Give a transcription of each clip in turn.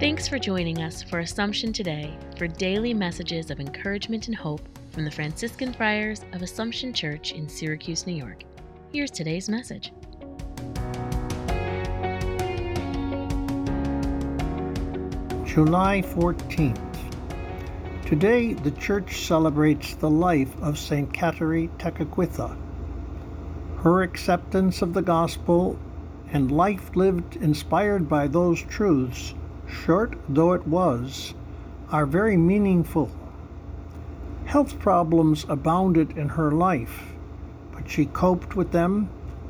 Thanks for joining us for Assumption Today for daily messages of encouragement and hope from the Franciscan Friars of Assumption Church in Syracuse, New York. Here's today's message. July 14th. Today, the Church celebrates the life of St. Kateri Tekakwitha. Her acceptance of the Gospel and life lived inspired by those truths, short though it was, are very meaningful. Health problems abounded in her life, but she coped with them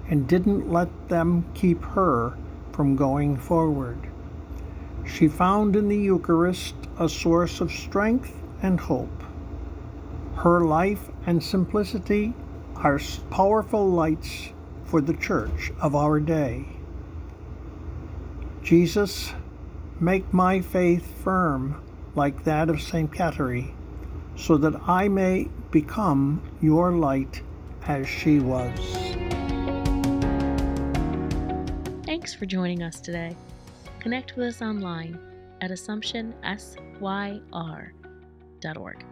and didn't let them keep her from going forward. She found in the Eucharist a source of strength and hope. Her life and simplicity are powerful lights for the church of our day. Jesus, make my faith firm like that of St. Kateri, so that I may become your light as she was. Thanks for joining us today. Connect with us online at AssumptionSYR.org.